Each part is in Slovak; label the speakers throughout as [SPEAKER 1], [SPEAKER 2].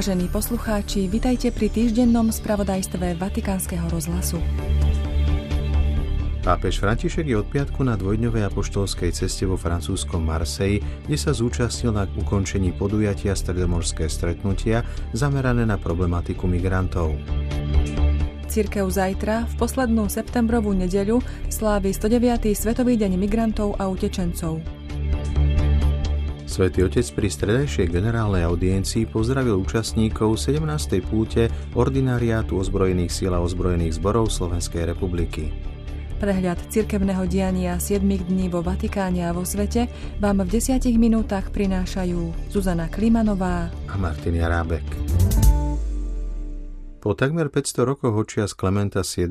[SPEAKER 1] Vážení poslucháči, vitajte pri týždennom spravodajstve Vatikánskeho rozhlasu.
[SPEAKER 2] Pápež František je od piatku na dvojdňovej apoštolskej ceste vo francúzskom Marseille, kde sa zúčastnil na ukončení podujatia stredomorské stretnutia zamerané na problematiku migrantov.
[SPEAKER 1] Cirkev zajtra, v poslednú septembrovú nedeľu, slávi 109. Svetový deň migrantov a utečencov.
[SPEAKER 2] Svetý Otec pri stredajšej generálnej audiencii pozdravil účastníkov 17. púte Ordinariátu ozbrojených síl a ozbrojených zborov Slovenskej republiky.
[SPEAKER 1] Prehľad cirkevného diania 7 dní vo Vatikáne a vo svete vám v 10 minútach prinášajú Zuzana Klimanová
[SPEAKER 2] a Martin Jarábek. Po takmer 500 rokoch očias Klementa VII.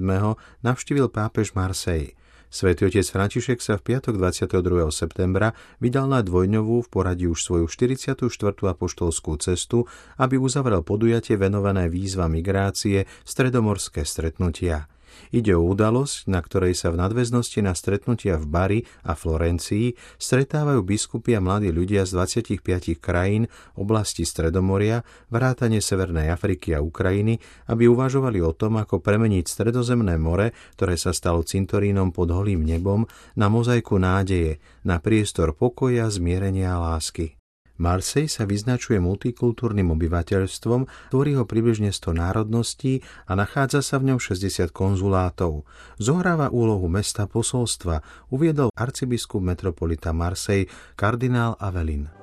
[SPEAKER 2] navštívil pápež Marseille. Svetý otec František sa v piatok 22. septembra vydal na dvojňovú v poradí už svoju 44. apoštolskú cestu, aby uzavrel podujatie venované výzva migrácie stredomorské stretnutia. Ide o udalosť, na ktorej sa v nadväznosti na stretnutia v Bari a Florencii stretávajú biskupy a mladí ľudia z 25 krajín oblasti Stredomoria, vrátane Severnej Afriky a Ukrajiny, aby uvažovali o tom, ako premeniť Stredozemné more, ktoré sa stalo cintorínom pod holým nebom, na mozaiku nádeje, na priestor pokoja, zmierenia a lásky. Marsej sa vyznačuje multikultúrnym obyvateľstvom, tvorí ho približne 100 národností a nachádza sa v ňom 60 konzulátov. Zohráva úlohu mesta posolstva, uviedol arcibiskup metropolita Marsej kardinál Avelin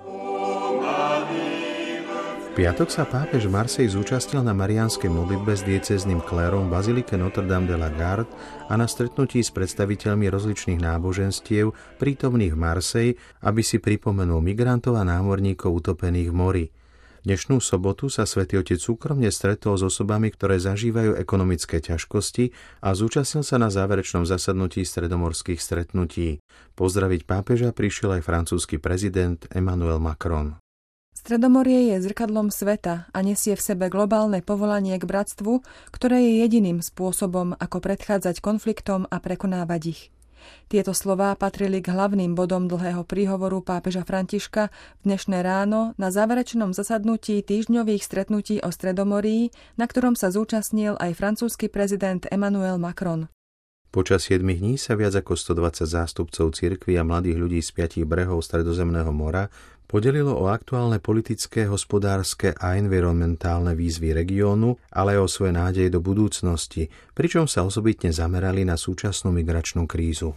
[SPEAKER 2] piatok sa pápež Marsej zúčastnil na marianskej modlitbe s diecezným klérom v Bazilike Notre-Dame de la Garde a na stretnutí s predstaviteľmi rozličných náboženstiev prítomných v Marsej, aby si pripomenul migrantov a námorníkov utopených v mori. Dnešnú sobotu sa svätý Otec súkromne stretol s osobami, ktoré zažívajú ekonomické ťažkosti a zúčastnil sa na záverečnom zasadnutí stredomorských stretnutí. Pozdraviť pápeža prišiel aj francúzsky prezident Emmanuel Macron.
[SPEAKER 1] Stredomorie je zrkadlom sveta a nesie v sebe globálne povolanie k bratstvu, ktoré je jediným spôsobom, ako predchádzať konfliktom a prekonávať ich. Tieto slová patrili k hlavným bodom dlhého príhovoru pápeža Františka v dnešné ráno na záverečnom zasadnutí týždňových stretnutí o Stredomorí, na ktorom sa zúčastnil aj francúzsky prezident Emmanuel Macron.
[SPEAKER 2] Počas 7 dní sa viac ako 120 zástupcov cirkvi a mladých ľudí z piatich brehov Stredozemného mora podelilo o aktuálne politické, hospodárske a environmentálne výzvy regiónu, ale aj o svoje nádeje do budúcnosti, pričom sa osobitne zamerali na súčasnú migračnú krízu.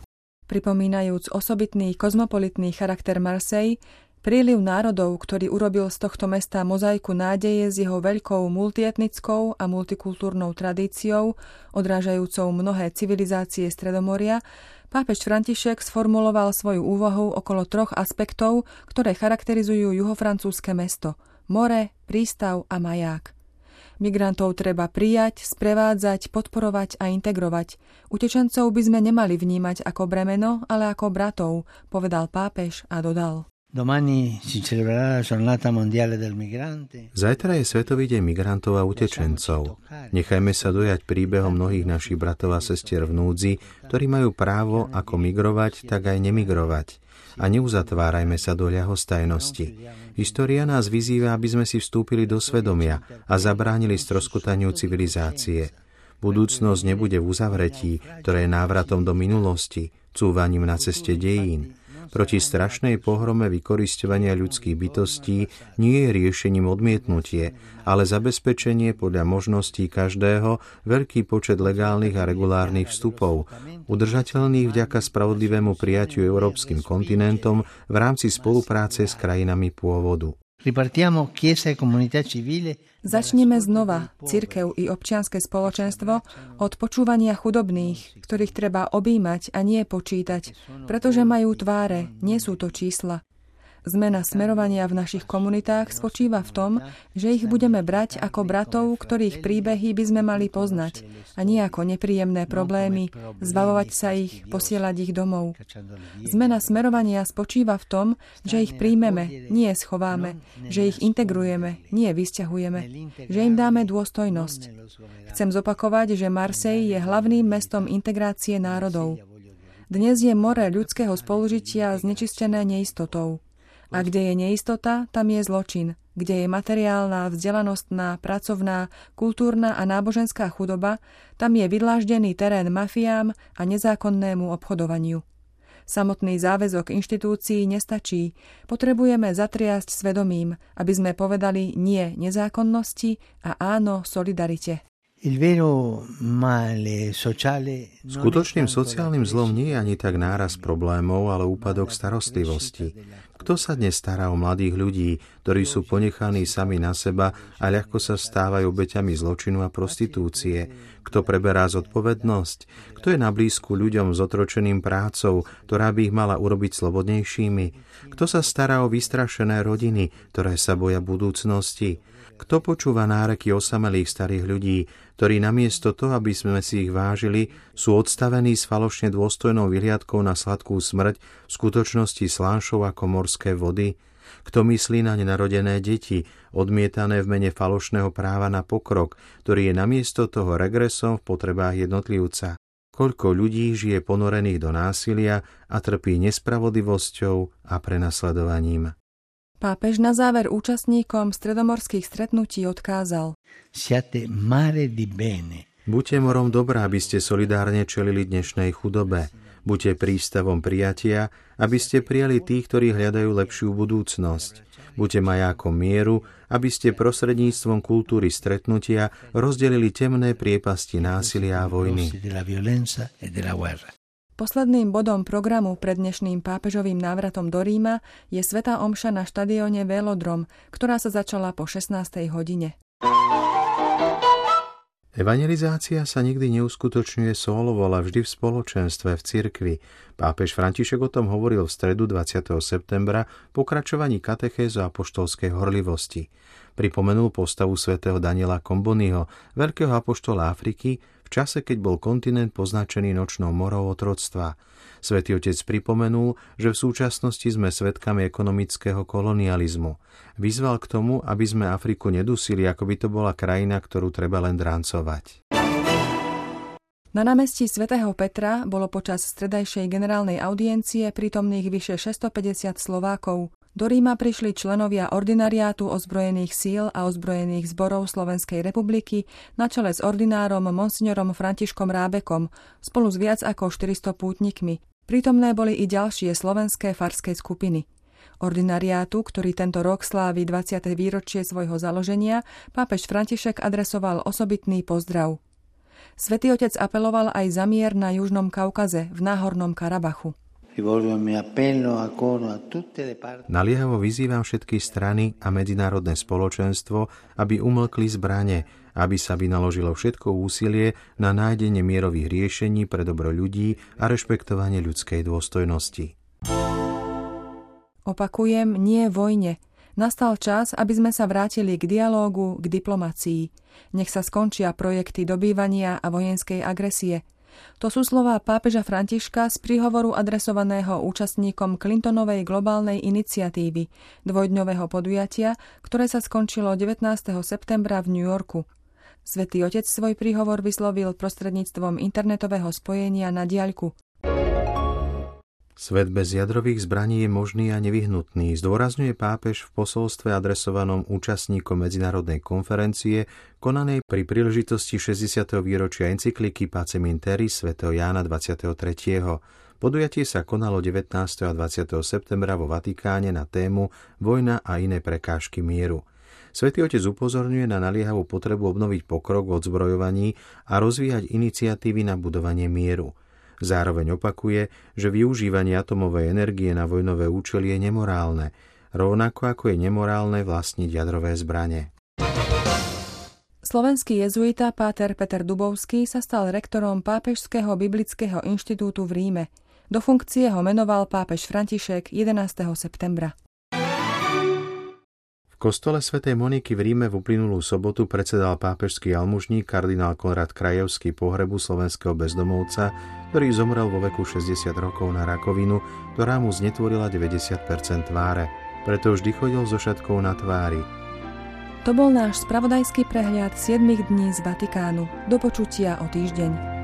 [SPEAKER 1] Pripomínajúc osobitný kozmopolitný charakter Marseille, Príliv národov, ktorý urobil z tohto mesta mozaiku nádeje s jeho veľkou multietnickou a multikultúrnou tradíciou, odrážajúcou mnohé civilizácie Stredomoria, pápež František sformuloval svoju úvahu okolo troch aspektov, ktoré charakterizujú juhofrancúzske mesto – more, prístav a maják. Migrantov treba prijať, sprevádzať, podporovať a integrovať. Utečencov by sme nemali vnímať ako bremeno, ale ako bratov, povedal pápež a dodal.
[SPEAKER 2] Zajtra je Svetový deň migrantov a utečencov. Nechajme sa dojať príbehom mnohých našich bratov a sestier v núdzi, ktorí majú právo ako migrovať, tak aj nemigrovať. A neuzatvárajme sa do ľahostajnosti. História nás vyzýva, aby sme si vstúpili do svedomia a zabránili stroskotaniu civilizácie. Budúcnosť nebude v uzavretí, ktoré je návratom do minulosti, cúvaním na ceste dejín, proti strašnej pohrome vykoristovania ľudských bytostí nie je riešením odmietnutie, ale zabezpečenie podľa možností každého veľký počet legálnych a regulárnych vstupov, udržateľných vďaka spravodlivému prijatiu európskym kontinentom v rámci spolupráce s krajinami pôvodu.
[SPEAKER 1] E Začneme znova, cirkev i občianske spoločenstvo, od počúvania chudobných, ktorých treba objímať a nie počítať, pretože majú tváre, nie sú to čísla. Zmena smerovania v našich komunitách spočíva v tom, že ich budeme brať ako bratov, ktorých príbehy by sme mali poznať a nie ako nepríjemné problémy, zbavovať sa ich, posielať ich domov. Zmena smerovania spočíva v tom, že ich príjmeme, nie schováme, že ich integrujeme, nie vysťahujeme, že im dáme dôstojnosť. Chcem zopakovať, že Marseille je hlavným mestom integrácie národov. Dnes je more ľudského spolužitia znečistené neistotou. A kde je neistota, tam je zločin. Kde je materiálna, vzdelanostná, pracovná, kultúrna a náboženská chudoba, tam je vydláždený terén mafiám a nezákonnému obchodovaniu. Samotný záväzok inštitúcií nestačí. Potrebujeme zatriasť svedomím, aby sme povedali nie nezákonnosti a áno solidarite.
[SPEAKER 2] Skutočným sociálnym zlom nie je ani tak náraz problémov, ale úpadok starostlivosti. Kto sa dnes stará o mladých ľudí, ktorí sú ponechaní sami na seba a ľahko sa stávajú obeťami zločinu a prostitúcie? Kto preberá zodpovednosť? Kto je na blízku ľuďom s otročeným prácou, ktorá by ich mala urobiť slobodnejšími? Kto sa stará o vystrašené rodiny, ktoré sa boja budúcnosti? Kto počúva náreky osamelých starých ľudí, ktorí namiesto toho, aby sme si ich vážili, sú odstavení s falošne dôstojnou vyhliadkou na sladkú smrť, v skutočnosti slášov ako morské vody? Kto myslí na nenarodené deti, odmietané v mene falošného práva na pokrok, ktorý je namiesto toho regresom v potrebách jednotlivca? Koľko ľudí žije ponorených do násilia a trpí nespravodlivosťou a prenasledovaním?
[SPEAKER 1] Pápež na záver účastníkom stredomorských stretnutí odkázal
[SPEAKER 2] Siate mare di bene. Buďte morom dobrá, aby ste solidárne čelili dnešnej chudobe. Buďte prístavom prijatia, aby ste prijali tých, ktorí hľadajú lepšiu budúcnosť. Buďte majákom mieru, aby ste prostredníctvom kultúry stretnutia rozdelili temné priepasti násilia a vojny.
[SPEAKER 1] Posledným bodom programu pred dnešným pápežovým návratom do Ríma je Sveta Omša na štadióne Velodrom, ktorá sa začala po 16. hodine.
[SPEAKER 2] Evangelizácia sa nikdy neuskutočňuje solovo, ale vždy v spoločenstve, v cirkvi. Pápež František o tom hovoril v stredu 20. septembra pokračovaní katechézu apoštolskej horlivosti. Pripomenul postavu svätého Daniela Kombonyho, veľkého apoštola Afriky, v čase, keď bol kontinent poznačený nočnou morou otroctva. Svetý otec pripomenul, že v súčasnosti sme svedkami ekonomického kolonializmu. Vyzval k tomu, aby sme Afriku nedusili, ako by to bola krajina, ktorú treba len drancovať.
[SPEAKER 1] Na námestí svätého Petra bolo počas stredajšej generálnej audiencie prítomných vyše 650 Slovákov. Do Ríma prišli členovia ordinariátu ozbrojených síl a ozbrojených zborov Slovenskej republiky na čele s ordinárom monsignorom Františkom Rábekom spolu s viac ako 400 pútnikmi. Prítomné boli i ďalšie slovenské farské skupiny. Ordinariátu, ktorý tento rok slávi 20. výročie svojho založenia, pápež František adresoval osobitný pozdrav. Svetý otec apeloval aj za mier na Južnom Kaukaze v Náhornom Karabachu.
[SPEAKER 2] Naliehavo vyzývam všetky strany a medzinárodné spoločenstvo, aby umlkli zbrane, aby sa vynaložilo všetko úsilie na nájdenie mierových riešení pre dobro ľudí a rešpektovanie ľudskej dôstojnosti.
[SPEAKER 1] Opakujem, nie vojne. Nastal čas, aby sme sa vrátili k dialógu, k diplomácii. Nech sa skončia projekty dobývania a vojenskej agresie – to sú slová pápeža Františka z príhovoru adresovaného účastníkom Clintonovej globálnej iniciatívy, dvojdňového podujatia, ktoré sa skončilo 19. septembra v New Yorku. Svetý otec svoj príhovor vyslovil prostredníctvom internetového spojenia na diaľku.
[SPEAKER 2] Svet bez jadrových zbraní je možný a nevyhnutný, zdôrazňuje pápež v posolstve adresovanom účastníkom medzinárodnej konferencie, konanej pri príležitosti 60. výročia encykliky Pacem Interi sv. Jána 23. Podujatie sa konalo 19. a 20. septembra vo Vatikáne na tému Vojna a iné prekážky mieru. Svetý otec upozorňuje na naliehavú potrebu obnoviť pokrok v odzbrojovaní a rozvíjať iniciatívy na budovanie mieru – Zároveň opakuje, že využívanie atomovej energie na vojnové účely je nemorálne, rovnako ako je nemorálne vlastniť jadrové zbranie.
[SPEAKER 1] Slovenský jezuita Páter Peter Dubovský sa stal rektorom Pápežského biblického inštitútu v Ríme. Do funkcie ho menoval pápež František 11. septembra
[SPEAKER 2] kostole svätej Moniky v Ríme v uplynulú sobotu predsedal pápežský almužník kardinál Konrad Krajevský pohrebu slovenského bezdomovca, ktorý zomrel vo veku 60 rokov na rakovinu, ktorá mu znetvorila 90% tváre. Preto vždy chodil so šatkou na tvári.
[SPEAKER 1] To bol náš spravodajský prehľad 7 dní z Vatikánu. Do počutia o týždeň.